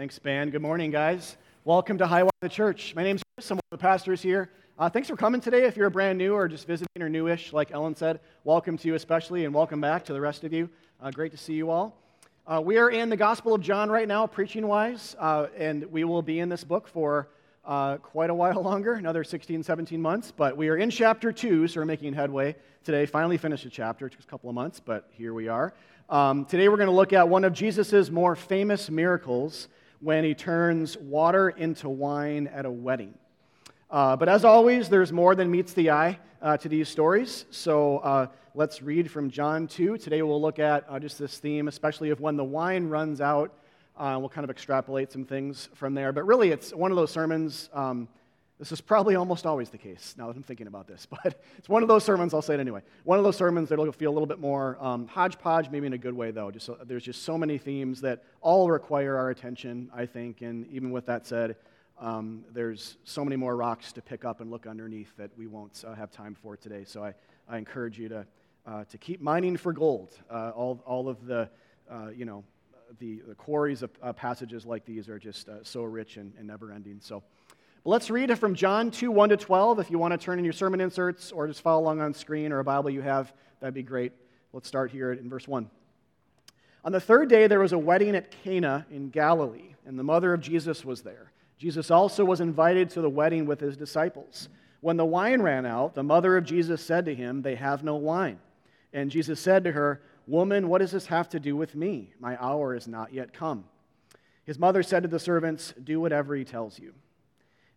Thanks, Ben. Good morning, guys. Welcome to Highwire the Church. My name's Chris. I'm one of the pastors here. Uh, thanks for coming today. If you're brand new or just visiting or newish, like Ellen said, welcome to you especially, and welcome back to the rest of you. Uh, great to see you all. Uh, we are in the Gospel of John right now, preaching wise, uh, and we will be in this book for uh, quite a while longer, another 16, 17 months. But we are in chapter 2, so we're making headway today. Finally finished a chapter. It took a couple of months, but here we are. Um, today we're going to look at one of Jesus' more famous miracles when he turns water into wine at a wedding. Uh, but as always, there's more than meets the eye uh, to these stories. So uh, let's read from John 2. Today we'll look at uh, just this theme, especially of when the wine runs out uh, we'll kind of extrapolate some things from there. But really, it's one of those sermons. Um, this is probably almost always the case now that I'm thinking about this, but it's one of those sermons, I'll say it anyway. One of those sermons that'll feel a little bit more um, hodgepodge, maybe in a good way, though. Just so, there's just so many themes that all require our attention, I think. And even with that said, um, there's so many more rocks to pick up and look underneath that we won't uh, have time for today. So I, I encourage you to, uh, to keep mining for gold. Uh, all, all of the, uh, you know, the, the quarries of passages like these are just uh, so rich and, and never ending. So let's read it from John 2 1 to 12. If you want to turn in your sermon inserts or just follow along on screen or a Bible you have, that'd be great. Let's start here in verse 1. On the third day, there was a wedding at Cana in Galilee, and the mother of Jesus was there. Jesus also was invited to the wedding with his disciples. When the wine ran out, the mother of Jesus said to him, They have no wine. And Jesus said to her, Woman, what does this have to do with me? My hour is not yet come. His mother said to the servants, Do whatever he tells you.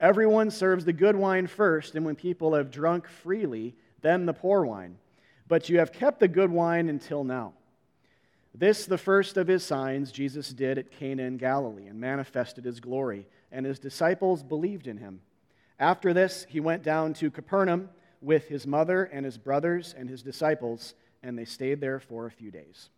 Everyone serves the good wine first, and when people have drunk freely, then the poor wine. But you have kept the good wine until now. This, the first of his signs, Jesus did at Cana in Galilee and manifested his glory, and his disciples believed in him. After this, he went down to Capernaum with his mother and his brothers and his disciples, and they stayed there for a few days.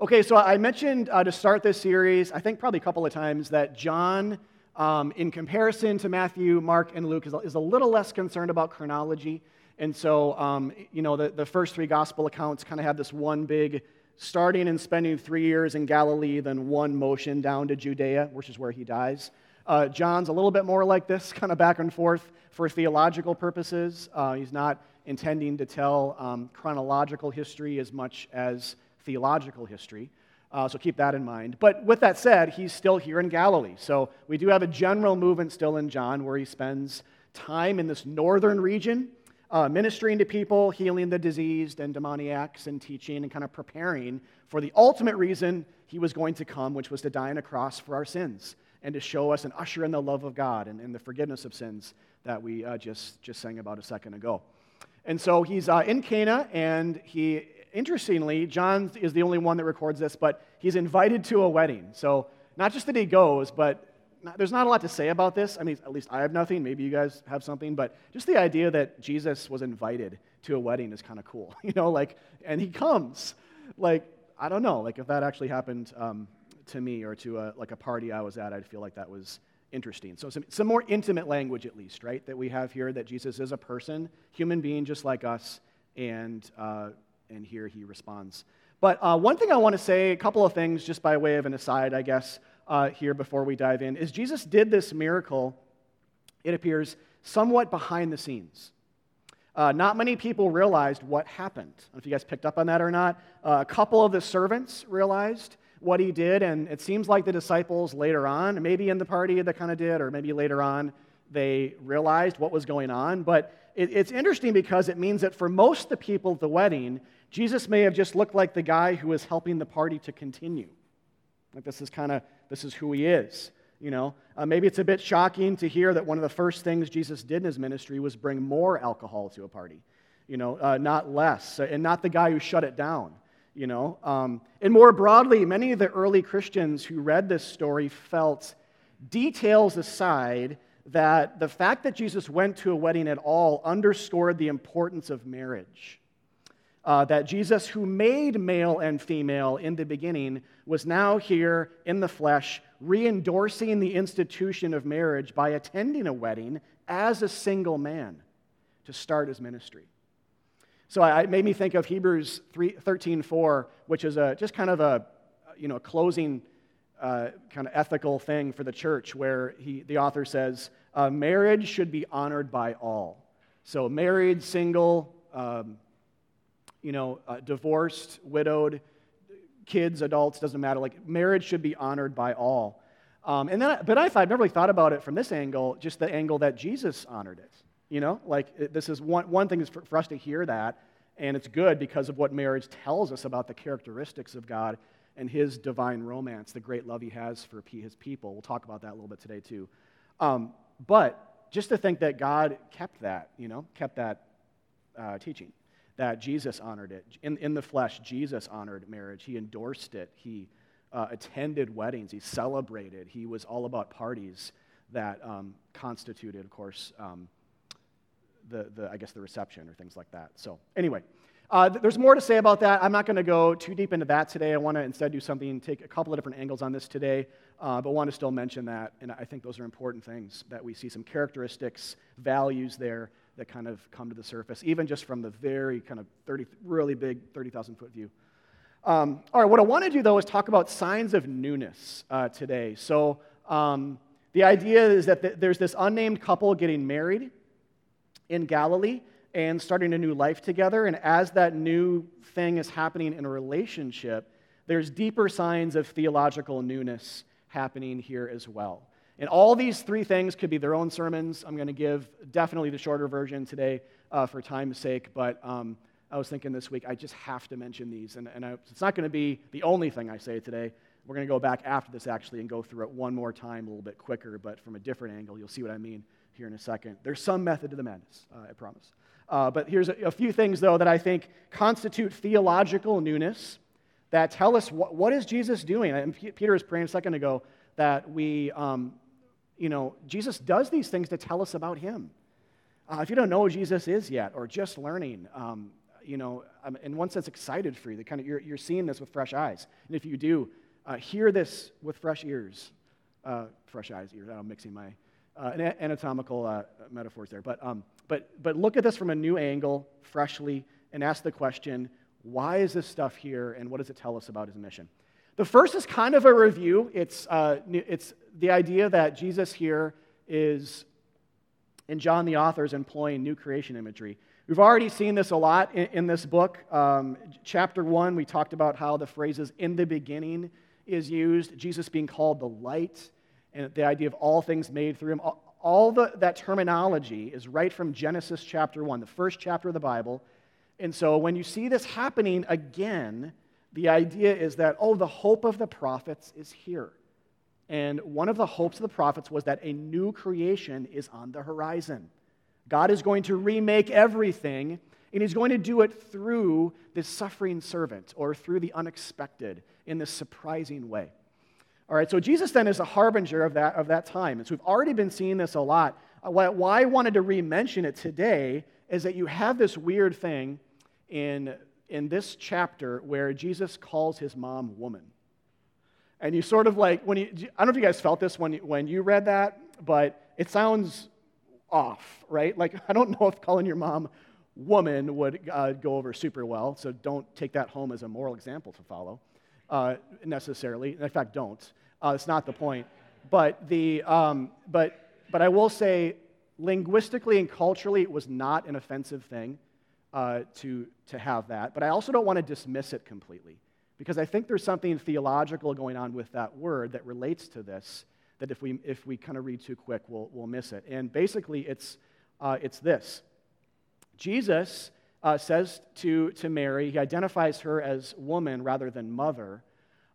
Okay, so I mentioned uh, to start this series, I think probably a couple of times, that John, um, in comparison to Matthew, Mark, and Luke, is, is, a little less concerned about chronology. And so, um, you know, the, the first three gospel accounts kind of have this one big starting and spending three years in Galilee, then one motion down to Judea, which is where he dies. Uh, John's a little bit more like this, kind of back and forth for theological purposes. Uh, he's not intending to tell um, chronological history as much as theological history. Uh, so keep that in mind. But with that said, he's still here in Galilee. So we do have a general movement still in John where he spends time in this northern region, uh, ministering to people, healing the diseased and demoniacs, and teaching and kind of preparing for the ultimate reason he was going to come, which was to die on a cross for our sins and to show us and usher in the love of God and, and the forgiveness of sins that we uh, just, just sang about a second ago. And so he's uh, in Cana, and he, interestingly, John is the only one that records this, but he's invited to a wedding. So not just that he goes, but not, there's not a lot to say about this. I mean, at least I have nothing. Maybe you guys have something, but just the idea that Jesus was invited to a wedding is kind of cool, you know, like, and he comes. Like, I don't know, like if that actually happened um, to me or to a, like a party I was at, I'd feel like that was interesting. So, some, some more intimate language, at least, right, that we have here that Jesus is a person, human being just like us, and, uh, and here he responds. But uh, one thing I want to say, a couple of things just by way of an aside, I guess, uh, here before we dive in, is Jesus did this miracle, it appears, somewhat behind the scenes. Uh, not many people realized what happened. I don't know if you guys picked up on that or not. Uh, a couple of the servants realized what he did, and it seems like the disciples later on, maybe in the party that kind of did, or maybe later on, they realized what was going on. But it, it's interesting because it means that for most of the people at the wedding, Jesus may have just looked like the guy who was helping the party to continue. Like this is kind of this is who he is. You know, uh, maybe it's a bit shocking to hear that one of the first things Jesus did in his ministry was bring more alcohol to a party. You know, uh, not less, and not the guy who shut it down you know? Um, and more broadly, many of the early Christians who read this story felt, details aside, that the fact that Jesus went to a wedding at all underscored the importance of marriage. Uh, that Jesus, who made male and female in the beginning, was now here in the flesh, re endorsing the institution of marriage by attending a wedding as a single man to start his ministry. So it made me think of Hebrews 3, 13 4, which is a, just kind of a, you know, closing uh, kind of ethical thing for the church where he, the author says, uh, marriage should be honored by all. So, married, single, um, you know, uh, divorced, widowed, kids, adults, doesn't matter. Like, marriage should be honored by all. Um, and then, but I've never really thought about it from this angle, just the angle that Jesus honored it. You know, like, it, this is one, one thing is for, for us to hear that, and it's good because of what marriage tells us about the characteristics of God and his divine romance, the great love he has for his people. We'll talk about that a little bit today, too. Um, but just to think that God kept that, you know, kept that uh, teaching, that Jesus honored it. In, in the flesh, Jesus honored marriage. He endorsed it. He uh, attended weddings. He celebrated. He was all about parties that um, constituted, of course, um, the, the, I guess, the reception or things like that. So, anyway. Uh, there's more to say about that. I'm not going to go too deep into that today. I want to instead do something, take a couple of different angles on this today, uh, but want to still mention that. And I think those are important things that we see some characteristics, values there that kind of come to the surface, even just from the very kind of 30, really big 30,000 foot view. Um, all right, what I want to do though is talk about signs of newness uh, today. So um, the idea is that th- there's this unnamed couple getting married in Galilee and starting a new life together. And as that new thing is happening in a relationship, there's deeper signs of theological newness happening here as well. And all these three things could be their own sermons. I'm going to give definitely the shorter version today uh, for time's sake, but um, I was thinking this week I just have to mention these. And, and I, it's not going to be the only thing I say today. We're going to go back after this actually and go through it one more time a little bit quicker, but from a different angle. You'll see what I mean here in a second. There's some method to the madness, uh, I promise. Uh, but here's a, a, few things, though, that I think constitute theological newness that tell us what, what is Jesus doing. And Peter was praying a second ago that we, um, you know, Jesus does these things to tell us about him. Uh, if you don't know who Jesus is yet, or just learning, um, you know, um, in one sense, excited for you. That kind of you're, you're seeing this with fresh eyes. And if you do, uh, hear this with fresh ears. Uh, fresh eyes, ears. I'm mixing my uh, anatomical uh, metaphors there. But, um, but, but look at this from a new angle, freshly, and ask the question why is this stuff here, and what does it tell us about his mission? The first is kind of a review. It's, uh, it's the idea that Jesus here is, and John the author is employing new creation imagery. We've already seen this a lot in, in this book. Um, chapter 1, we talked about how the phrases in the beginning is used, Jesus being called the light and the idea of all things made through him. All the, that terminology is right from Genesis chapter 1, the first chapter of the Bible. And so when you see this happening again, the idea is that, oh, the hope of the prophets is here. And one of the hopes of the prophets was that a new creation is on the horizon. God is going to remake everything, and He's going to do it through this suffering servant or through the unexpected in this surprising way. All right, so Jesus then is a harbinger of that, of that time. And so we've already been seeing this a lot. Uh, why I wanted to re mention it today is that you have this weird thing in, in this chapter where Jesus calls his mom woman. And you sort of like, when you, I don't know if you guys felt this when you, when you read that, but it sounds off, right? Like, I don't know if calling your mom woman would uh, go over super well, so don't take that home as a moral example to follow uh, necessarily. In fact, don't. Uh, it's not the point. But, the, um, but, but I will say, linguistically and culturally, it was not an offensive thing uh, to, to have that. But I also don't want to dismiss it completely because I think there's something theological going on with that word that relates to this that if we, if we kind of read too quick, we'll, we'll miss it. And basically, it's, uh, it's this Jesus uh, says to, to Mary, he identifies her as woman rather than mother.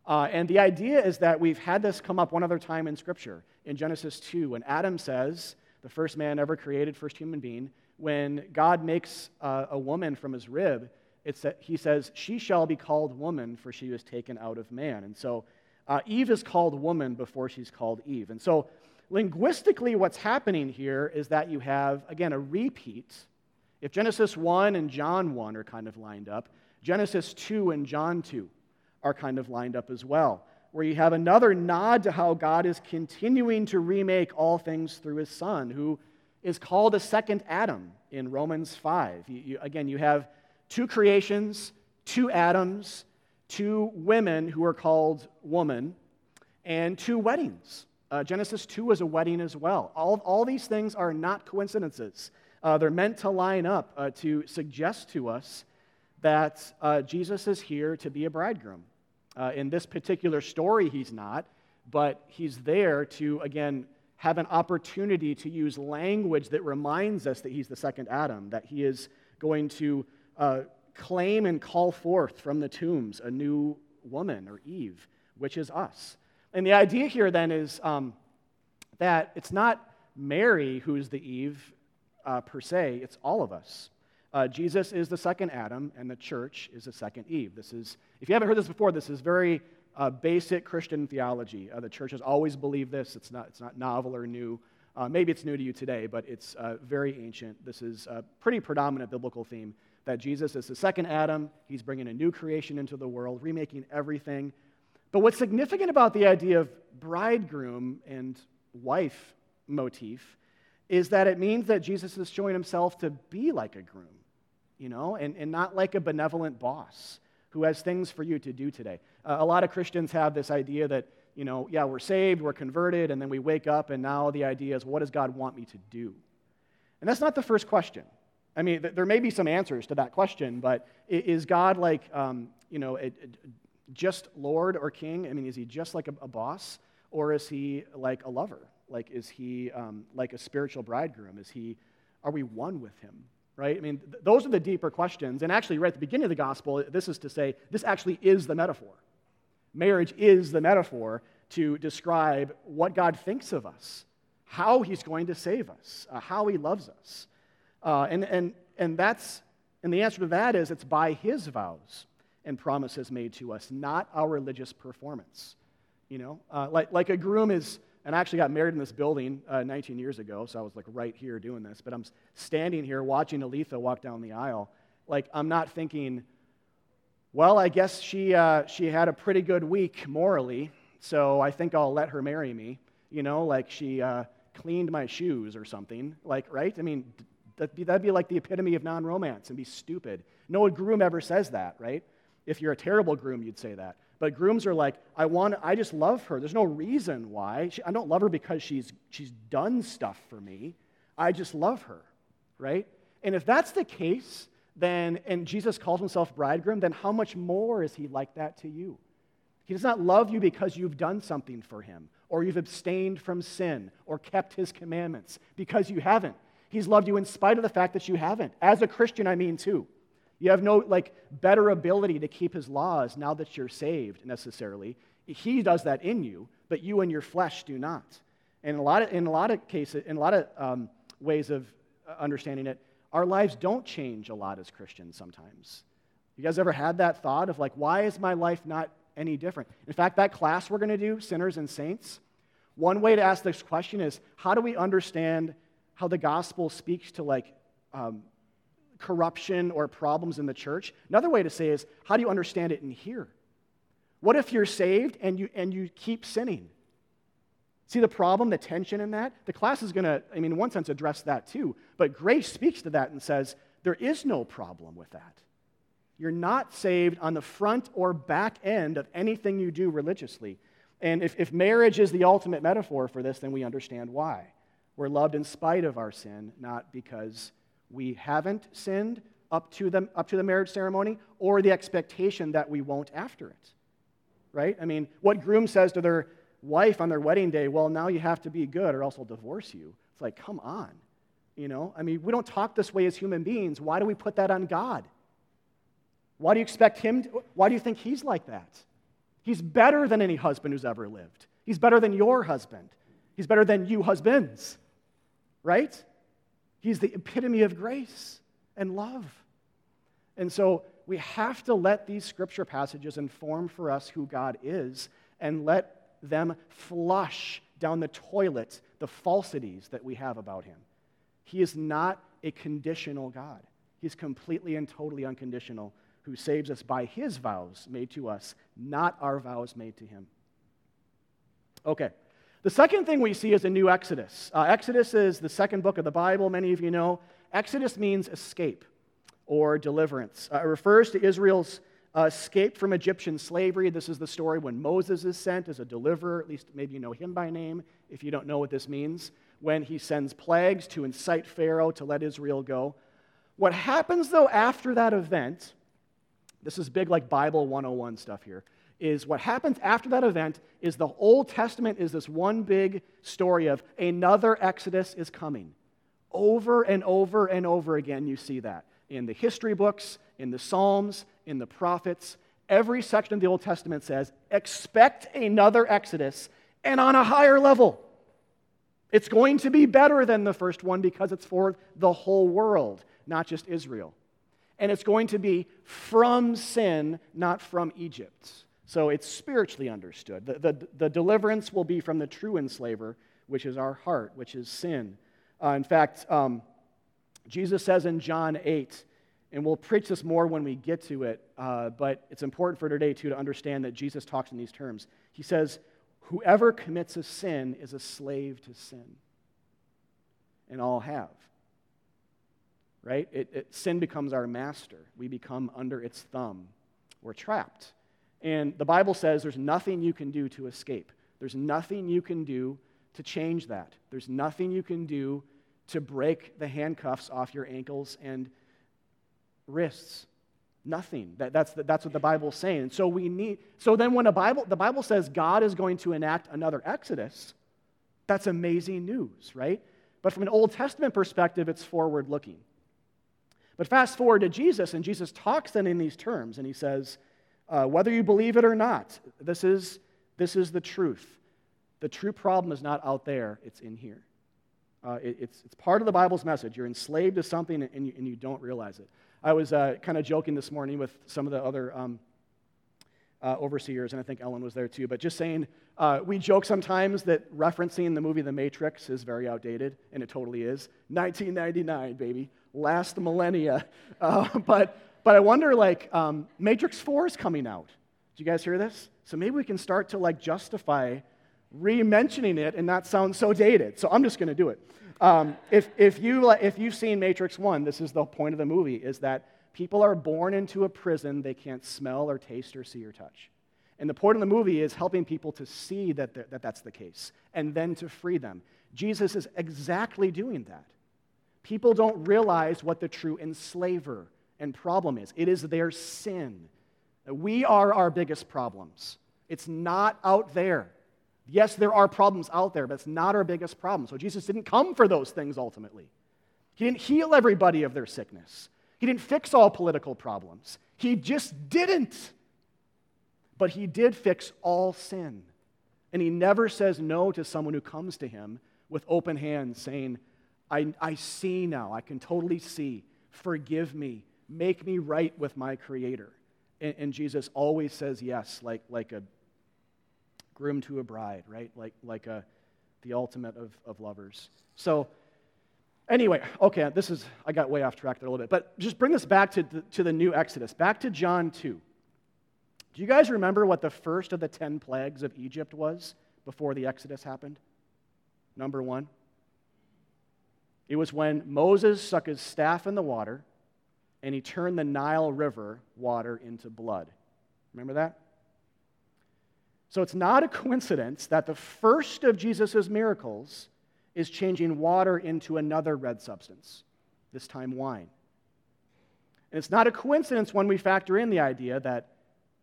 Uh, and the idea is that we've had this come up one other time in Scripture, in Genesis 2, when Adam says, the first man ever created, first human being, when God makes a woman from his rib, it's that he says, She shall be called woman, for she was taken out of man. And so uh, Eve is called woman before she's called Eve. And so linguistically, what's happening here is that you have, again, a repeat. If Genesis 1 and John 1 are kind of lined up, Genesis 2 and John 2 are kind of lined up as well, where you have another nod to how God is continuing to remake all things through his Son, who is called a second Adam in Romans 5. You, you, again, you have two creations, two Adams, two women who are called woman, and two weddings. Uh, Genesis 2 is a wedding as well. All, all these things are not coincidences. Uh, they're meant to line up uh, to suggest to us that uh, Jesus is here to be a bridegroom. Uh, in this particular story, he's not, but he's there to, again, have an opportunity to use language that reminds us that he's the second Adam, that he is going to uh, claim and call forth from the tombs a new woman or Eve, which is us. And the idea here then is um, that it's not Mary who's the Eve uh, per se, it's all of us. Uh, Jesus is the second Adam, and the church is the second Eve. This is, if you haven't heard this before, this is very uh, basic Christian theology. Uh, the church has always believed this. It's not, it's not novel or new. Uh, maybe it's new to you today, but it's uh, very ancient. This is a pretty predominant biblical theme that Jesus is the second Adam. He's bringing a new creation into the world, remaking everything. But what's significant about the idea of bridegroom and wife motif is that it means that Jesus is showing himself to be like a groom, you know, and, and not like a benevolent boss who has things for you to do today. Uh, a lot of Christians have this idea that, you know, yeah, we're saved, we're converted, and then we wake up, and now the idea is, what does God want me to do? And that's not the first question. I mean, there may be some answers to that question, but is God like, um, you know, a, a, just Lord or King? I mean, is he just like a, a, boss? Or is he like a lover? Like, is he um, like a spiritual bridegroom? Is he, are we one with him? Right? I mean, th- those are the deeper questions. And actually, right at the beginning of the gospel, this is to say, this actually is the metaphor. Marriage is the metaphor to describe what God thinks of us, how he's going to save us, uh, how he loves us. Uh, and, and, and that's, and the answer to that is it's by his vows and promises made to us, not our religious performance. You know, uh, like, like a groom is, and I actually got married in this building uh, 19 years ago, so I was like right here doing this, but I'm standing here watching Aletha walk down the aisle. Like, I'm not thinking, well, I guess she, uh, she had a pretty good week morally, so I think I'll let her marry me. You know, like she uh, cleaned my shoes or something. Like, right? I mean, That'd be, that'd be like the epitome of non romance and be stupid. No groom ever says that, right? If you're a terrible groom, you'd say that. But grooms are like, I want, I just love her. There's no reason why. She, I don't love her because she's, she's done stuff for me. I just love her, right? And if that's the case, then, and Jesus calls himself bridegroom, then how much more is he like that to you? He does not love you because you've done something for him, or you've abstained from sin, or kept his commandments, because you haven't. He's loved you in spite of the fact that you haven't. As a Christian, I mean, too. You have no like better ability to keep his laws now that you're saved necessarily. He does that in you, but you and your flesh do not. And in a lot of, in a lot of cases, in a lot of um, ways of uh, understanding it, our lives don't change a lot as Christians sometimes. You guys ever had that thought of like, why is my life not any different? In fact, that class we're going to do, Sinners and Saints, one way to ask this question is how do we understand how the gospel speaks to like um, corruption or problems in the church. Another way to say is, how do you understand it in here? What if you're saved and you, and you keep sinning? See the problem, the tension in that? The class is going to, I mean, in one sense, address that too. But grace speaks to that and says, there is no problem with that. You're not saved on the front or back end of anything you do religiously. And if, if marriage is the ultimate metaphor for this, then we understand why. We're loved in spite of our sin, not because we haven't sinned up to, the, up to the marriage ceremony or the expectation that we won't after it. Right? I mean, what groom says to their wife on their wedding day, well, now you have to be good or else I'll divorce you. It's like, come on. You know, I mean, we don't talk this way as human beings. Why do we put that on God? Why do you expect him? To, why do you think he's like that? He's better than any husband who's ever lived. He's better than your husband. He's better than you husbands right? He's the epitome of grace and love. And so We have to let these scripture passages inform for us who God is and let them flush down the toilet the falsities that we have about him. He is not a conditional God. He's completely and totally unconditional, who saves us by his vows made to us, not our vows made to him. Okay. The second thing we see is a new Exodus. Uh, Exodus is the second book of the Bible, many of you know. Exodus means escape or deliverance. Uh, it refers to Israel's uh, escape from Egyptian slavery. This is the story when Moses is sent as a deliverer. At least maybe you know him by name if you don't know what this means. When he sends plagues to incite Pharaoh to let Israel go. What happens, though, after that event, this is big like Bible 101 stuff here, is what happens after that event is the Old Testament is this one big story of another Exodus is coming. Over and over and over again, you see that in the history books, in the Psalms, in the prophets. Every section of the Old Testament says, expect another Exodus and on a higher level. It's going to be better than the first one because it's for the whole world, not just Israel. And it's going to be from sin, not from Egypt. So it's spiritually understood. The, the, the deliverance will be from the true enslaver, which is our heart, which is sin. Uh, in fact, um, Jesus says in John 8, and we'll preach this more when we get to it, uh, but it's important for today, too, to understand that Jesus talks in these terms. He says, Whoever commits a sin is a slave to sin. And all have. Right? It, it, sin becomes our master. We become under its thumb. We're trapped. And the Bible says there's nothing you can do to escape. There's nothing you can do to change that. There's nothing you can do to break the handcuffs off your ankles and wrists. Nothing. That, that's, the, that's what the Bible's saying. And so we need, so then when a Bible, the Bible says God is going to enact another Exodus, that's amazing news, right? But from an Old Testament perspective, it's forward looking. But fast forward to Jesus, and Jesus talks then in these terms, and he says, uh, whether you believe it or not, this is, this is the truth. The true problem is not out there, it's in here. Uh, it, it's, it's part of the Bible's message. You're enslaved to something and you, and you don't realize it. I was uh, kind of joking this morning with some of the other um, uh, overseers, and I think Ellen was there too, but just saying, uh, we joke sometimes that referencing the movie The Matrix is very outdated, and it totally is. 1999, baby, last millennia. Uh, but, but I wonder, like, um, Matrix 4 is coming out. Did you guys hear this? So maybe we can start to, like, justify re-mentioning it and not sound so dated. So I'm just going to do it. Um, if, if, you, if you've seen Matrix 1, this is the point of the movie, is that people are born into a prison they can't smell or taste or see or touch. And the point of the movie is helping people to see that, that that's the case and then to free them. Jesus is exactly doing that. People don't realize what the true enslaver and problem is it is their sin. We are our biggest problems. It's not out there. Yes, there are problems out there, but it's not our biggest problem. So Jesus didn't come for those things ultimately. He didn't heal everybody of their sickness, He didn't fix all political problems. He just didn't. But He did fix all sin. And He never says no to someone who comes to Him with open hands saying, I, I see now, I can totally see. Forgive me, make me right with my Creator. And, and Jesus always says yes, like, like a groom to a bride, right? Like, like a, the ultimate of, of lovers. So, anyway, okay, this is, I got way off track there a little bit, but just bring this back to the, to the new Exodus, back to John 2. Do you guys remember what the first of the 10 plagues of Egypt was before the Exodus happened? Number one. It was when Moses stuck his staff in the water and he turned the Nile River water into blood. Remember that? So it's not a coincidence that the first of Jesus' miracles is changing water into another red substance, this time wine. And it's not a coincidence when we factor in the idea that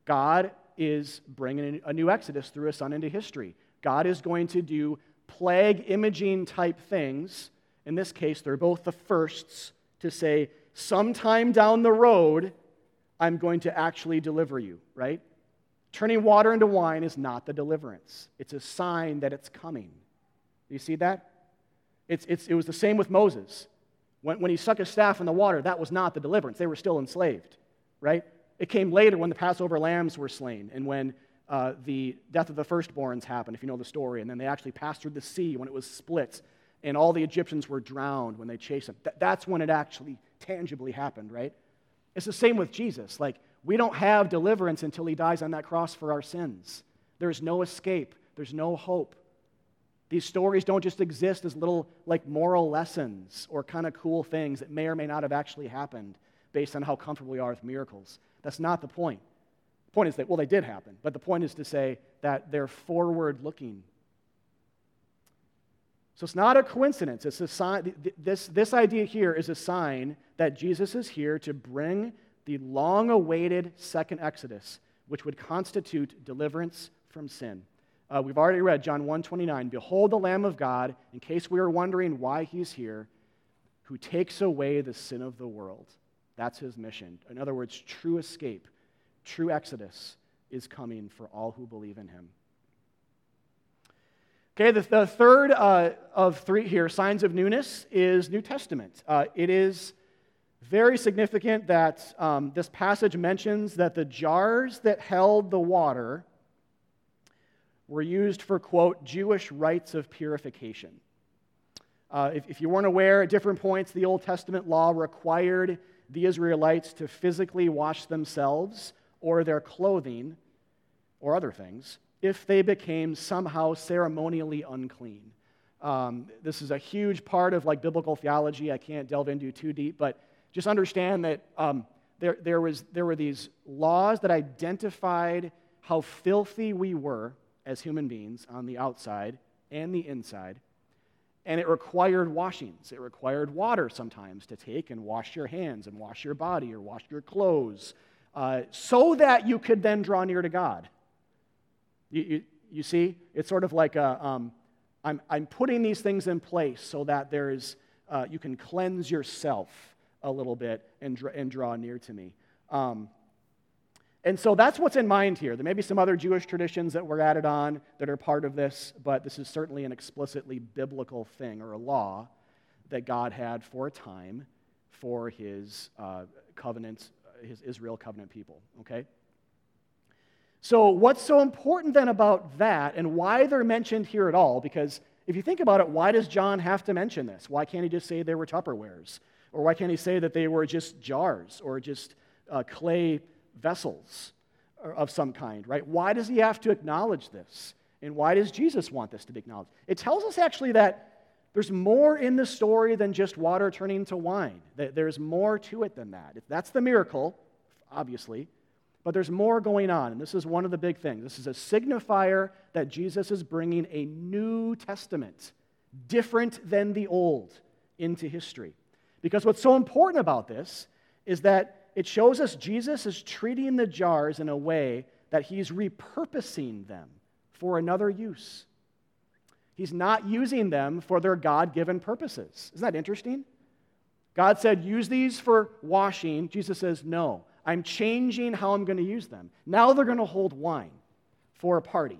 God is bringing a new Exodus through a son into history. God is going to do plague imaging type things. In this case, they're both the firsts to say, sometime down the road, I'm going to actually deliver you, right? Turning water into wine is not the deliverance, it's a sign that it's coming. Do you see that? It's, it's, it was the same with Moses. When, when he stuck his staff in the water, that was not the deliverance. They were still enslaved, right? It came later when the Passover lambs were slain and when uh, the death of the firstborns happened, if you know the story. And then they actually passed through the sea when it was split, and all the Egyptians were drowned when they chased them. Th- that's when it actually tangibly happened, right? It's the same with Jesus. Like, we don't have deliverance until he dies on that cross for our sins. There's no escape, there's no hope. These stories don't just exist as little like moral lessons or kind of cool things that may or may not have actually happened based on how comfortable we are with miracles. That's not the point. The point is that, well, they did happen, but the point is to say that they're forward looking. So it's not a coincidence. It's a sign, this, this idea here is a sign that Jesus is here to bring the long awaited second Exodus, which would constitute deliverance from sin. Uh, we've already read John 1:29. Behold the Lamb of God, in case we are wondering why he's here, who takes away the sin of the world. That's his mission. In other words, true escape, true exodus is coming for all who believe in him. Okay, the, the third uh, of three here, signs of newness, is New Testament. Uh, it is very significant that um, this passage mentions that the jars that held the water were used for, quote, Jewish rites of purification. Uh, if, if you weren't aware, at different points, the Old Testament law required the Israelites to physically wash themselves or their clothing or other things if they became somehow ceremonially unclean. Um, this is a huge part of like biblical theology. I can't delve into too deep, but just understand that um, there, there, was, there were these laws that identified how filthy we were as human beings on the outside and the inside. And it required washings. It required water sometimes to take and wash your hands and wash your body or wash your clothes uh, so that you could then draw near to God. You, you, you see? It's sort of like a, um, I'm, I'm putting these things in place so that there is, uh, you can cleanse yourself a little bit and, and draw near to me. Um, and so that's what's in mind here. There may be some other Jewish traditions that were added on that are part of this, but this is certainly an explicitly biblical thing or a law that God had for a time for his uh, covenant, his Israel covenant people. Okay? So, what's so important then about that and why they're mentioned here at all? Because if you think about it, why does John have to mention this? Why can't he just say they were Tupperwares? Or why can't he say that they were just jars or just uh, clay vessels of some kind, right? Why does he have to acknowledge this? And why does Jesus want this to be acknowledged? It tells us actually that there's more in the story than just water turning to wine. That there's more to it than that. That's the miracle, obviously, but there's more going on. And this is one of the big things. This is a signifier that Jesus is bringing a New Testament, different than the Old, into history. Because what's so important about this is that it shows us Jesus is treating the jars in a way that he's repurposing them for another use. He's not using them for their God given purposes. Isn't that interesting? God said, use these for washing. Jesus says, no, I'm changing how I'm going to use them. Now they're going to hold wine for a party.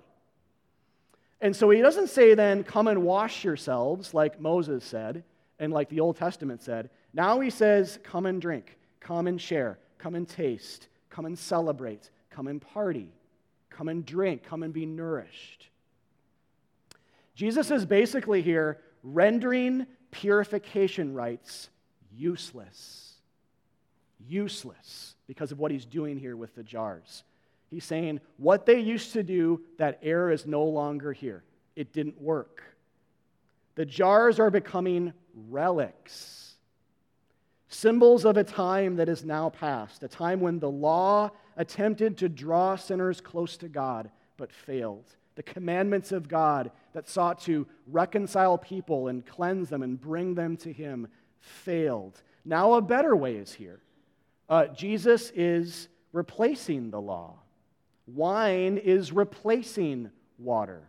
And so he doesn't say then, come and wash yourselves, like Moses said, and like the Old Testament said. Now he says, come and drink. Come and share. Come and taste. Come and celebrate. Come and party. Come and drink. Come and be nourished. Jesus is basically here rendering purification rites useless. Useless because of what he's doing here with the jars. He's saying, what they used to do, that error is no longer here. It didn't work. The jars are becoming relics symbols of a time that is now past, a time when the law attempted to draw sinners close to God but failed. The commandments of God that sought to reconcile people and cleanse them and bring them to Him failed. Now a better way is here. Uh, Jesus is replacing the law. Wine is replacing water.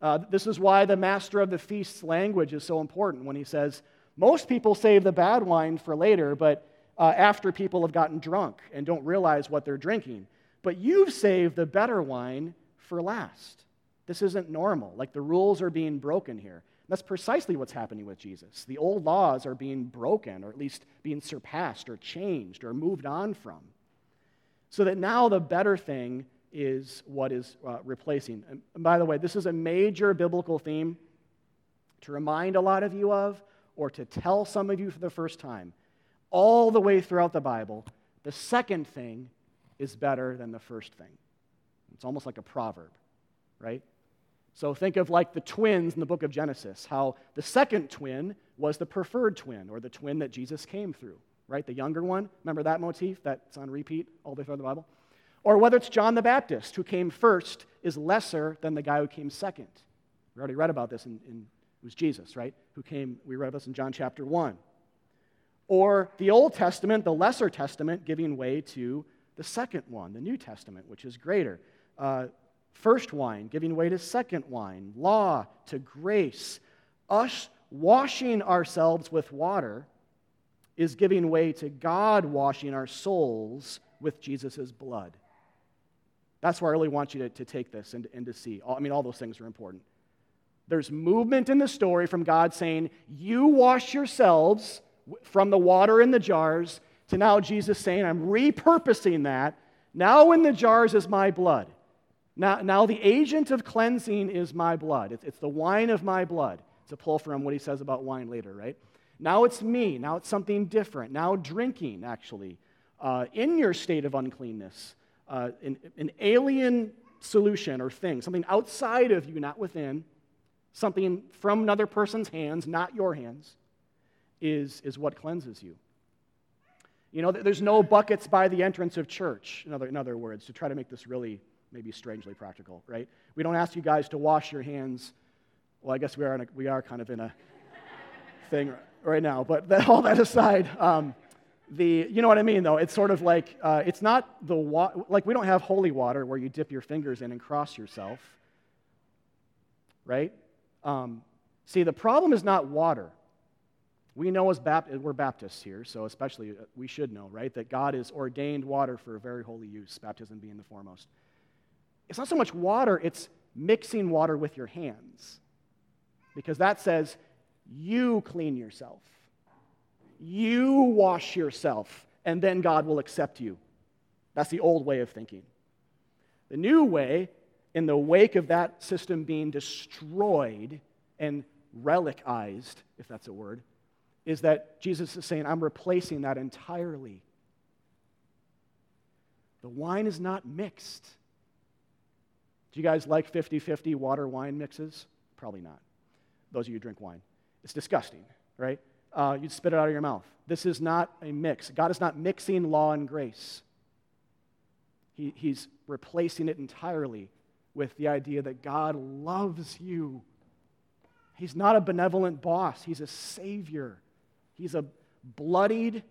Uh, this is why the master of the feast's language is so important when he says, most people save the bad wine for later, but uh, after people have gotten drunk and don't realize what they're drinking. But you've saved the better wine for last. This isn't normal. Like the rules are being broken here. That's precisely what's happening with Jesus. The old laws are being broken, or at least being surpassed, or changed, or moved on from. So that now the better thing is what is uh, replacing. And, by the way, this is a major biblical theme to remind a lot of you of or to tell some of you for the first time. All the way throughout the Bible, the second thing is better than the first thing. It's almost like a proverb, right? So think of like the twins in the book of Genesis, how the second twin was the preferred twin, or the twin that Jesus came through, right? The younger one. Remember that motif that's on repeat all the way through the Bible? Or whether it's John the Baptist, who came first, is lesser than the guy who came second. We already read about this in, in it was Jesus, right? Who came, we read about this in John chapter 1. Or the Old Testament, the lesser testament, giving way to the second one, the New Testament, which is greater. Uh, first wine giving way to second wine, law to grace. Us washing ourselves with water is giving way to God washing our souls with Jesus' blood. That's where I really want you to, to take this and, and to see. I mean, all those things are important. There's movement in the story from God saying, You wash yourselves from the water in the jars, to now Jesus saying, I'm repurposing that. Now in the jars is my blood. Now, now the agent of cleansing is my blood. It's, it's the wine of my blood. It's a pull from what he says about wine later, right? Now it's me. Now it's something different. Now drinking, actually, uh, in your state of uncleanness, uh, an, an alien solution or thing, something outside of you, not within, something from another person's hands, not your hands, is, is what cleanses you. You know, there's no buckets by the entrance of church, in other, in other words, to try to make this really maybe strangely practical, right? We don't ask you guys to wash your hands. Well, I guess we are, a, we are kind of in a thing right now, but that, all that aside, um, the, you know what I mean, though? It's sort of like, uh, it's not the, wa- like we don't have holy water where you dip your fingers in and cross yourself, right? Um, see, the problem is not water. We know as Baptists, we're Baptists here, so especially uh, we should know, right, that God has ordained water for a very holy use, baptism being the foremost. It's not so much water, it's mixing water with your hands. Because that says, you clean yourself, you wash yourself, and then God will accept you. That's the old way of thinking. The new way in the wake of that system being destroyed and relicized, if that's a word, is that Jesus is saying, I'm replacing that entirely. The wine is not mixed. Do you guys like 50 50 water wine mixes? Probably not. Those of you who drink wine. It's disgusting, right? Uh, you'd spit it out of your mouth. This is not a mix. God is not mixing law and grace, he, He's replacing it entirely with the idea that God loves you. He's not a benevolent boss, He's a Savior. He's a bloodied,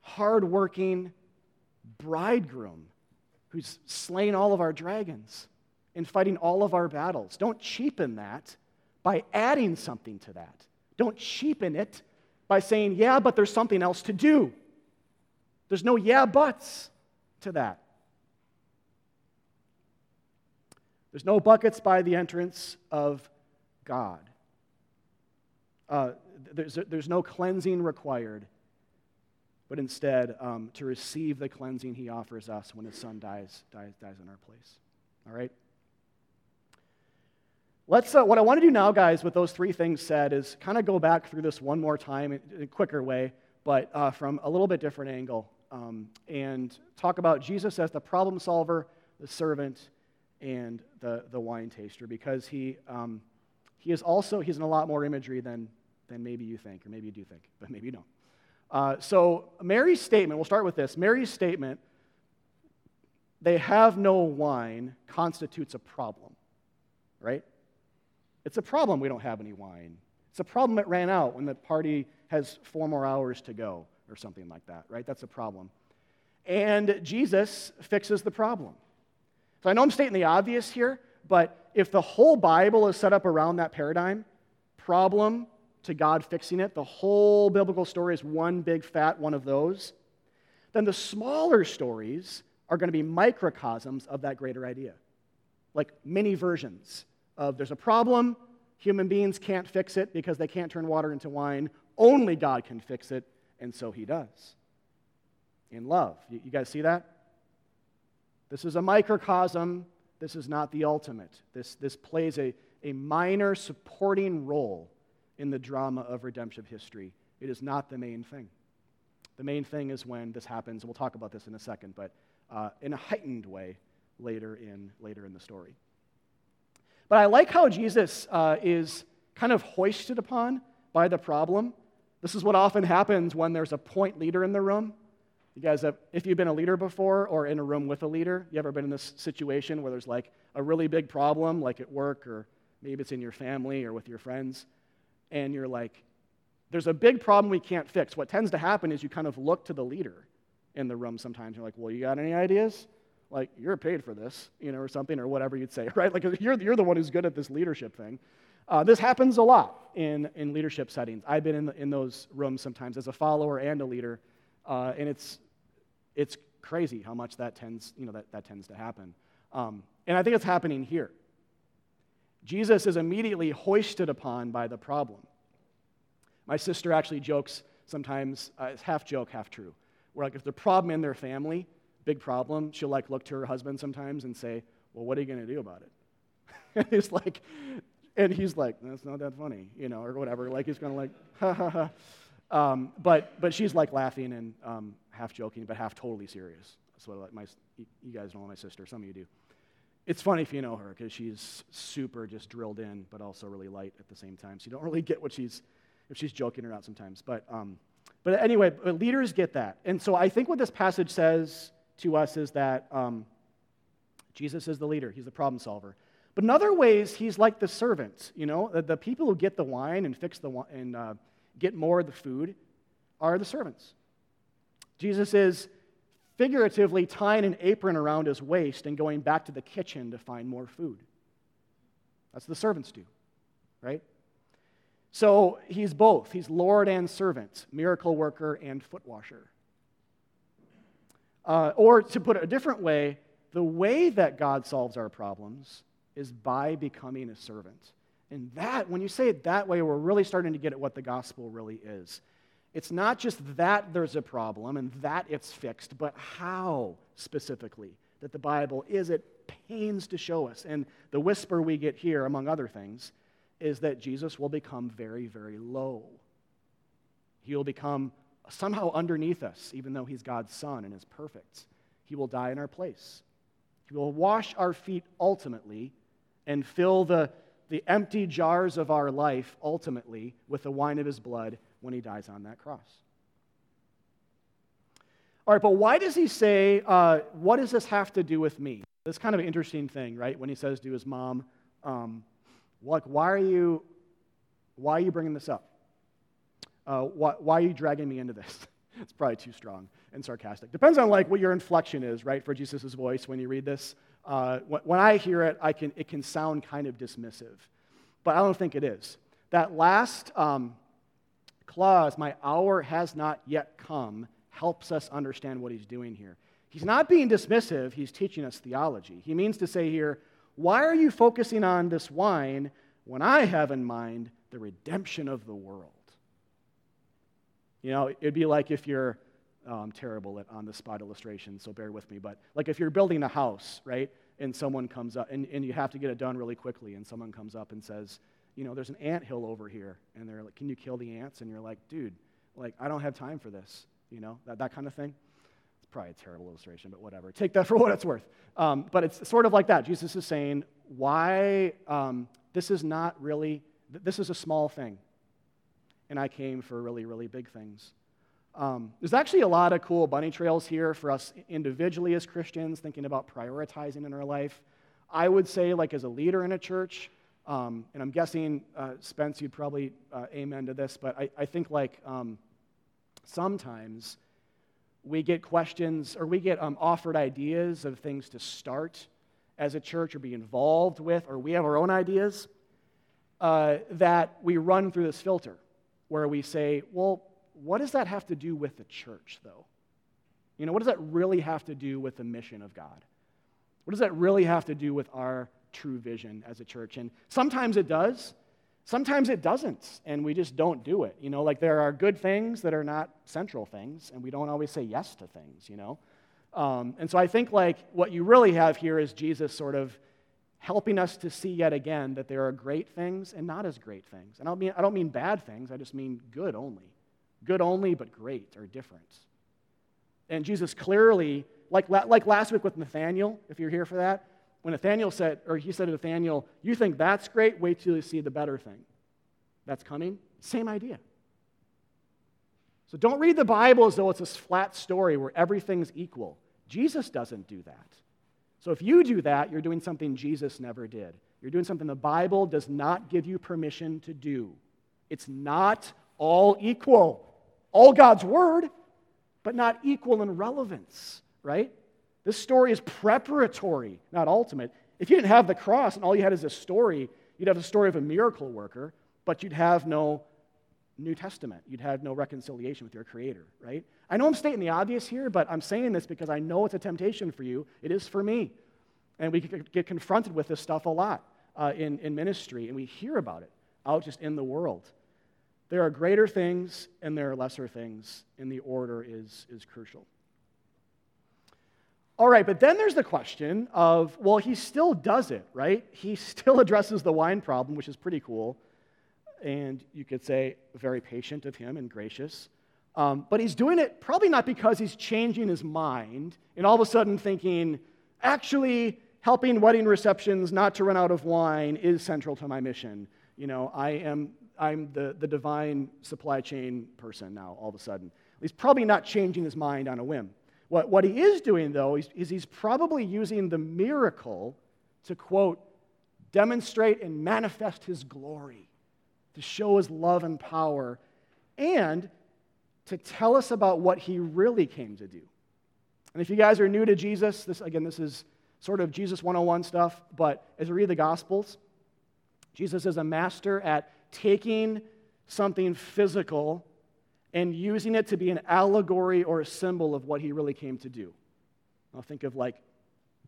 hardworking bridegroom who's slain all of our dragons and fighting all of our battles. Don't cheapen that by adding something to that. Don't cheapen it by saying, yeah, but there's something else to do. There's no yeah buts to that. There's no buckets by the entrance of God. Uh, there's, there's no cleansing required, but instead um, to receive the cleansing he offers us when his son dies, dies, dies in our place. All right? Let's, uh, what I want to do now, guys, with those three things said, is kind of go back through this one more time in, a quicker way, but uh, from a little bit different angle, um, and talk about Jesus as the problem solver, the servant, and the, the wine taster because he, um, he is also, he's in a lot more imagery than, than maybe you think, or maybe you do think, but maybe you don't. Uh, so, Mary's statement, we'll start with this. Mary's statement, they have no wine, constitutes a problem, right? It's a problem we don't have any wine. It's a problem it ran out when the party has four more hours to go, or something like that, right? That's a problem. And Jesus fixes the problem. So I know I'm stating the obvious here, but if the whole Bible is set up around that paradigm, problem to God fixing it, the whole biblical story is one big fat one of those, then the smaller stories are going to be microcosms of that greater idea. Like mini versions of there's a problem, human beings can't fix it because they can't turn water into wine, only God can fix it, and so he does. In love. You, guys see that? This is a microcosm. This is not the ultimate. This, this plays a, a minor supporting role in the drama of redemptive history. It is not the main thing. The main thing is when this happens, and we'll talk about this in a second, but uh, in a heightened way later in, later in the story. But I like how Jesus uh, is kind of hoisted upon by the problem. This is what often happens when there's a point leader in the room. You guys have, if you've been a leader before or in a room with a leader, you ever been in this situation where there's like a really big problem, like at work or maybe it's in your family or with your friends, and you're like, there's a big problem we can't fix. What tends to happen is you kind of look to the leader in the room sometimes. You're like, well, you got any ideas? Like, you're paid for this, you know, or something, or whatever you'd say, right? Like, you're, you're the one who's good at this leadership thing. Uh, this happens a lot in, in leadership settings. I've been in, the, in those rooms sometimes as a follower and a leader, uh, and it's, it's crazy how much that tends, you know, that, that tends to happen. Um, and I think it's happening here. Jesus is immediately hoisted upon by the problem. My sister actually jokes sometimes, uh, it's half joke, half true, where like if the problem in their family, big problem, she'll like look to her husband sometimes and say, well, what are you going to do about it? and he's like, and he's like, that's not that funny, you know, or whatever. Like he's to like, ha ha ha. Um, but, but she's like laughing and um, half joking, but half totally serious. That's what like my, you guys know my sister, some of you do. It's funny if you know her because she's super just drilled in, but also really light at the same time. So you don't really get what she's, if she's joking or not sometimes. But, um, but anyway, but leaders get that. And so I think what this passage says to us is that um, Jesus is the leader, he's the problem solver. But in other ways, he's like the servant. You know, the, the people who get the wine and fix the and uh, get more of the food are the servants. Jesus is figuratively tying an apron around his waist and going back to the kitchen to find more food. That's what the servants do, right? So he's both. He's Lord and servant, miracle worker and foot washer. Uh, or to put it a different way, the way that God solves our problems is by becoming a servant. And that, when you say it that way, we're really starting to get at what the gospel really is. It's not just that there's a problem and that it's fixed, but how specifically that the Bible is it pains to show us. And the whisper we get here, among other things, is that Jesus will become very, very low. He will become somehow underneath us, even though he's God's son and is perfect. He will die in our place. He will wash our feet ultimately and fill the, the empty jars of our life ultimately with the wine of his blood when he dies on that cross. All right, but why does he say, uh, what does this have to do with me? That's kind of an interesting thing, right? When he says to his mom, um, like, why are you, why are you bringing this up? Uh, why, why are you dragging me into this? it's probably too strong and sarcastic. Depends on like what your inflection is, right, for Jesus' voice when you read this. Uh, when I hear it, I can, it can sound kind of dismissive, but I don't think it is. That last um, clause, my hour has not yet come, helps us understand what he's doing here. He's not being dismissive, he's teaching us theology. He means to say here, why are you focusing on this wine when I have in mind the redemption of the world? You know, it'd be like if you're oh, I'm terrible at on the spot illustrations, so bear with me. But like if you're building a house, right, and someone comes up, and, and you have to get it done really quickly, and someone comes up and says, you know, there's an ant hill over here, and they're like, can you kill the ants? And you're like, dude, like I don't have time for this, you know, that, that kind of thing. It's probably a terrible illustration, but whatever. Take that for what it's worth. Um, but it's sort of like that. Jesus is saying, why um, this is not really, this is a small thing, and I came for really, really big things. Um, there's actually a lot of cool bunny trails here for us individually as Christians, thinking about prioritizing in our life. I would say, like as a leader in a church, um, and I'm guessing, uh, Spence, you'd probably uh, amen to this, but I, I think like um, sometimes we get questions or we get um, offered ideas of things to start as a church or be involved with, or we have our own ideas uh, that we run through this filter where we say, well, what does that have to do with the church, though? You know, what does that really have to do with the mission of God? What does that really have to do with our true vision as a church? And sometimes it does, sometimes it doesn't, and we just don't do it. You know, like there are good things that are not central things, and we don't always say yes to things, you know? Um, and so I think like what you really have here is Jesus sort of helping us to see yet again that there are great things and not as great things. And I don't mean, I don't mean bad things, I just mean good only. Good only, but great are different. And Jesus clearly, like, like last week with Nathaniel, if you're here for that, when Nathaniel said, or he said to Nathaniel, You think that's great? Wait till you see the better thing that's coming. Same idea. So don't read the Bible as though it's this flat story where everything's equal. Jesus doesn't do that. So if you do that, you're doing something Jesus never did. You're doing something the Bible does not give you permission to do. It's not all equal. All God's word, but not equal in relevance, right? This story is preparatory, not ultimate. If you didn't have the cross and all you had is a story, you'd have the story of a miracle worker, but you'd have no New Testament. You'd have no reconciliation with your Creator, right? I know I'm stating the obvious here, but I'm saying this because I know it's a temptation for you. It is for me. And we get confronted with this stuff a lot uh, in, in ministry, and we hear about it out just in the world. There are greater things and there are lesser things, and the order is, is crucial. All right, but then there's the question of, well, he still does it, right? He still addresses the wine problem, which is pretty cool. And you could say, very patient of him and gracious. Um, but he's doing it probably not because he's changing his mind and all of a sudden thinking, actually, helping wedding receptions not to run out of wine is central to my mission. You know, I am I'm the, the divine supply chain person now, all of a sudden. He's probably not changing his mind on a whim. What, what he is doing, though, is, is he's probably using the miracle to, quote, demonstrate and manifest his glory, to show his love and power, and to tell us about what he really came to do. And if you guys are new to Jesus, this again, this is sort of Jesus 101 stuff, but as we read the Gospels, Jesus is a master at taking something physical and using it to be an allegory or a symbol of what he really came to do. I'll think of like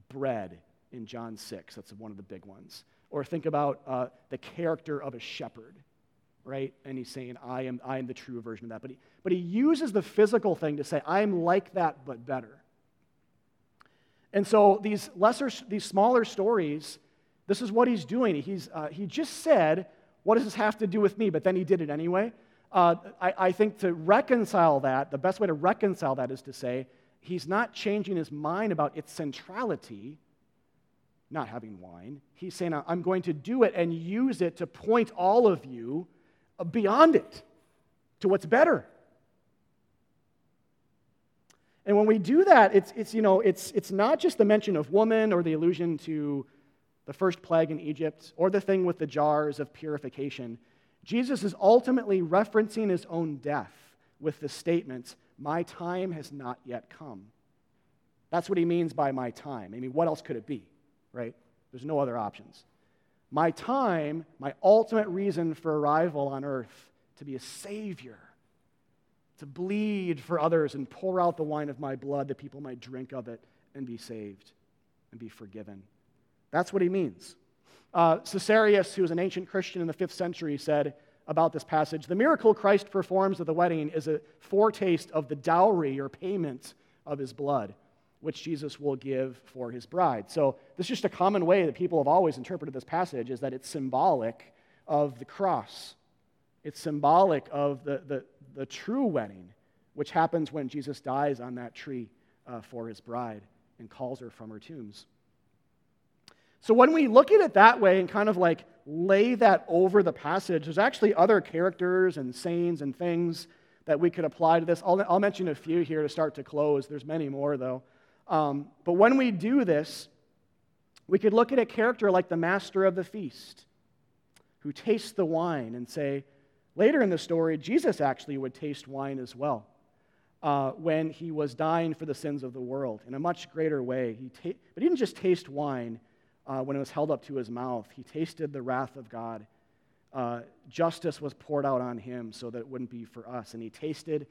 bread in John 6, that's one of the big ones. Or think about uh, the character of a shepherd, right? And he's saying, I am, I am the true version of that. But he, but he uses the physical thing to say, I'm like that, but better. And so these lesser, these smaller stories, this is what he's doing. He's, uh, he just said, What does this have to do with me? But then he did it anyway uh, I, I think to reconcile that, the best way to reconcile that is to say, he's not changing his mind about its centrality, not having wine. He's saying, I'm going to do it and use it to point all of you beyond it to what's better. And when we do that, it's, it's, you know, it's, it's not just the mention of woman or the allusion to the first plague in Egypt or the thing with the jars of purification. Jesus is ultimately referencing his own death with the statement, My time has not yet come. That's what he means by my time. I mean, what else could it be, right? There's no other options. My time, my ultimate reason for arrival on earth, to be a savior, to bleed for others and pour out the wine of my blood that people might drink of it and be saved and be forgiven. That's what he means. Uh, Caesarius, who was an ancient Christian in the fifth century, said about this passage The miracle Christ performs at the wedding is a foretaste of the dowry or payment of his blood, which Jesus will give for his bride. So, this is just a common way that people have always interpreted this passage is that it's symbolic of the cross. It's symbolic of the, the, the true wedding, which happens when Jesus dies on that tree uh, for his bride and calls her from her tombs. So when we look at it that way and kind of like lay that over the passage, there's actually other characters and sayings and things that we could apply to this. I'll, I'll mention a few here to start to close. There's many more, though. Um, but when we do this, we could look at a character like the master of the feast who tastes the wine and say, later in the story, Jesus actually would taste wine as well. Uh, when he was dying for the sins of the world in a much greater way. He ta- but he didn't just taste wine, uh, when it was held up to his mouth. He tasted the wrath of God. Uh, justice was poured out on him so that it wouldn't be for us. And he tasted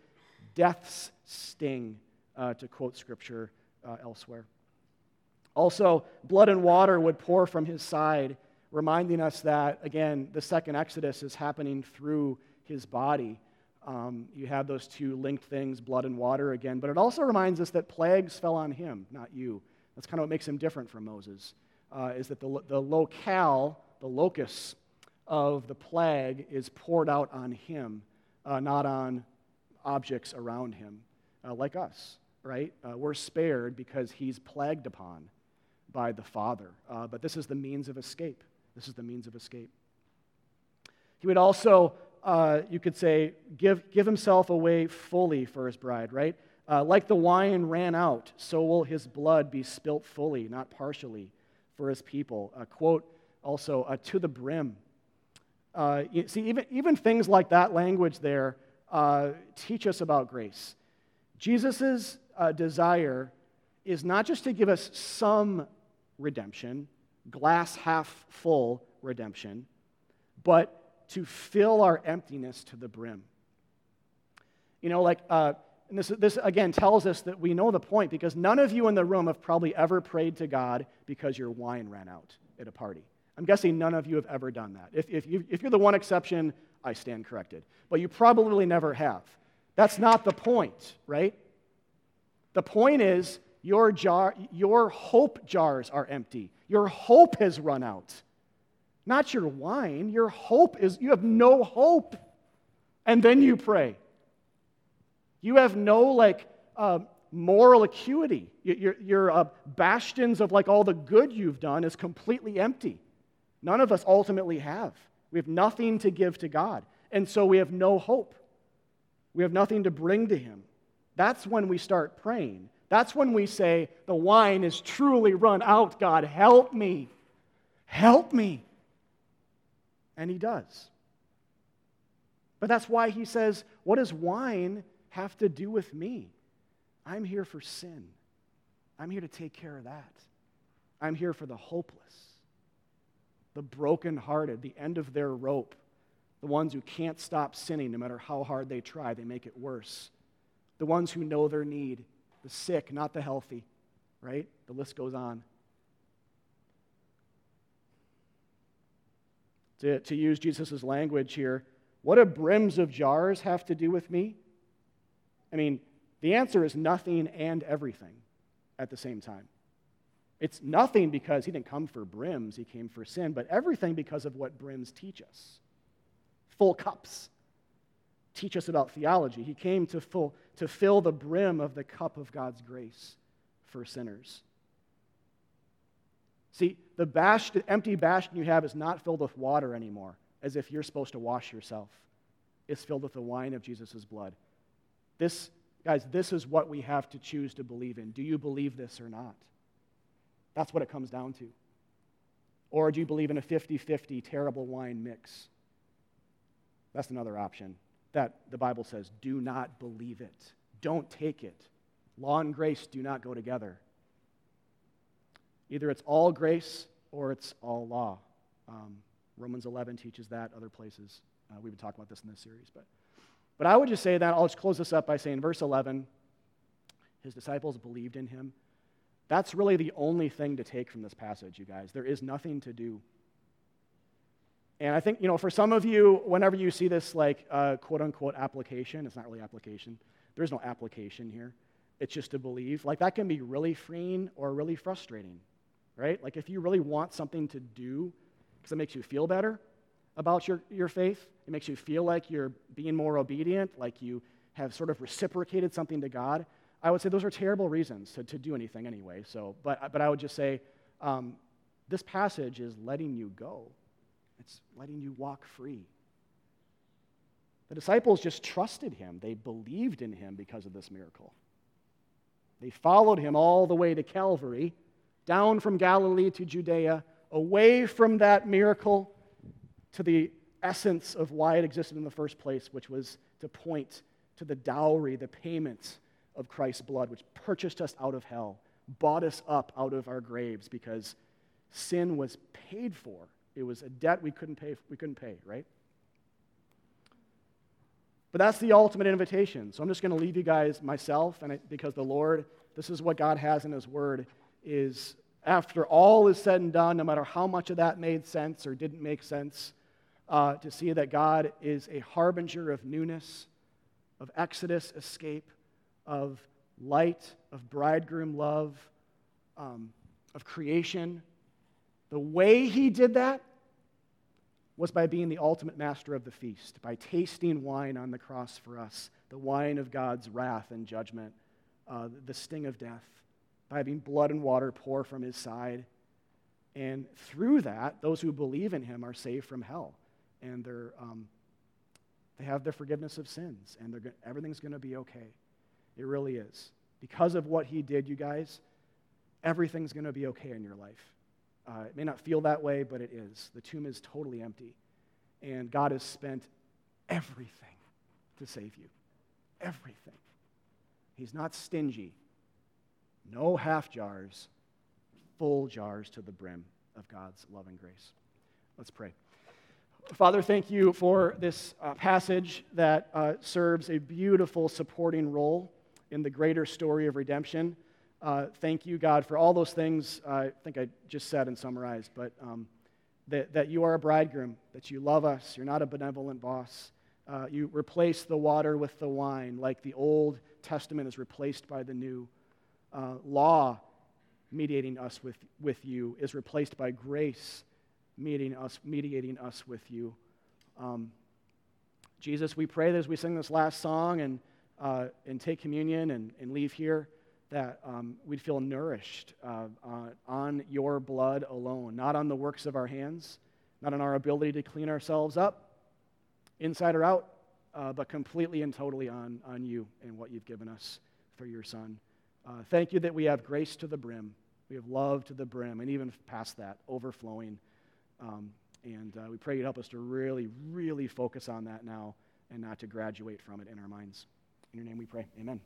death's sting, uh, to quote scripture uh, elsewhere. Also, blood and water would pour from his side, reminding us that, again, the second Exodus is happening through his body. Um, you have those two linked things, blood and water, again. But it also reminds us that plagues fell on him, not you. That's kind of what makes him different from Moses, uh, is that the, the locale, the locus of the plague is poured out on him, uh, not on objects around him, uh, like us, right? Uh, we're spared because he's plagued upon by the Father. Uh, but this is the means of escape. This is the means of escape. He would also, uh, you could say, give, give himself away fully for his bride, right? Uh, like the wine ran out, so will his blood be spilt fully, not partially, for his people. A quote also, uh, to the brim. Uh, you see, even, even things like that language there teach us about grace. Jesus' uh, desire is not just to give us some redemption, glass half full redemption, but to fill our emptiness to the brim. You know, like, uh, and this, this again tells us that we know the point because none of you in the room have probably ever prayed to God because your wine ran out at a party. I'm guessing none of you have ever done that. If, if, you, if you're the one exception, I stand corrected. But you probably never have. That's not the point, right? The point is your, jar, your hope jars are empty. Your hope has run out. Not your wine. Your hope is, you have no hope. And then you pray. You have no, like, uh, moral acuity. Your, your uh, bastions of, like, all the good you've done is completely empty. None of us ultimately have. We have nothing to give to God. And so we have no hope. We have nothing to bring to Him. That's when we start praying. That's when we say, The wine is truly run out. God, help me. Help me. And He does. But that's why He says, What does wine have to do with me? I'm here for sin. I'm here to take care of that. I'm here for the hopeless, the brokenhearted, the end of their rope, the ones who can't stop sinning no matter how hard they try, they make it worse. The ones who know their need, the sick, not the healthy, right? The list goes on. To, to use Jesus' language here, what do brims of jars have to do with me? I mean, the answer is nothing and everything at the same time. It's nothing because he didn't come for brims, he came for sin, but everything because of what brims teach us full cups teach us about theology. He came to, full, to fill the brim of the cup of God's grace for sinners. See, the bastion, empty bastion you have is not filled with water anymore, as if you're supposed to wash yourself. It's filled with the wine of Jesus' blood. This, guys, this is what we have to choose to believe in. Do you believe this or not? That's what it comes down to. Or do you believe in a 50 50 terrible wine mix? That's another option that the Bible says do not believe it. Don't take it. Law and grace do not go together. Either it's all grace or it's all law. Um, Romans 11 teaches that, other places. Uh, we've been talking about this in this series. But, but I would just say that, I'll just close this up by saying, verse 11, his disciples believed in him. That's really the only thing to take from this passage, you guys. There is nothing to do. And I think, you know, for some of you, whenever you see this, like, uh, quote unquote application, it's not really application. There's no application here. It's just to believe. Like, that can be really freeing or really frustrating, right? Like, if you really want something to do because it makes you feel better about your, your faith, it makes you feel like you're being more obedient, like you have sort of reciprocated something to God, I would say those are terrible reasons to, to do anything anyway. So, but, but I would just say um, this passage is letting you go it's letting you walk free. The disciples just trusted him. They believed in him because of this miracle. They followed him all the way to Calvary, down from Galilee to Judea, away from that miracle to the essence of why it existed in the first place, which was to point to the dowry, the payment of Christ's blood, which purchased us out of hell, bought us up out of our graves because sin was paid for it was a debt we couldn't pay, we couldn't pay, right? But that's the ultimate invitation. So I'm just going to leave you guys myself, and because the Lord, this is what God has in His Word, is after all is said and done, no matter how much of that made sense or didn't make sense, uh, to see that God is a harbinger of newness, of Exodus escape, of light, of bridegroom love, um, of creation. The way he did that was by being the ultimate master of the feast, by tasting wine on the cross for us, the wine of God's wrath and judgment, uh, the sting of death, by having blood and water pour from his side. And through that, those who believe in him are saved from hell. And they're, um, they have the forgiveness of sins, and they're, everything's going to be okay. It really is. Because of what he did, you guys, everything's going to be okay in your life. Uh, it may not feel that way, but it is. The tomb is totally empty. And God has spent everything to save you. Everything. He's not stingy. No half jars, full jars to the brim of God's love and grace. Let's pray. Father, thank you for this uh, passage that uh, serves a beautiful supporting role in the greater story of redemption. Uh, thank you, God, for all those things I think I just said and summarized, but um, that, that you are a bridegroom, that you love us, you're not a benevolent boss. Uh, you replace the water with the wine, like the Old Testament is replaced by the New. Uh, law mediating us with, with you is replaced by grace mediating us, mediating us with you. Um, Jesus, we pray that as we sing this last song and, uh, and take communion and, and leave here, that um, we'd feel nourished uh, uh, on your blood alone, not on the works of our hands, not on our ability to clean ourselves up, inside or out, uh, but completely and totally on, on you and what you've given us for your Son. Uh, thank you that we have grace to the brim, we have love to the brim, and even past that, overflowing. Um, and uh, we pray you'd help us to really, really focus on that now and not to graduate from it in our minds. In your name we pray. Amen.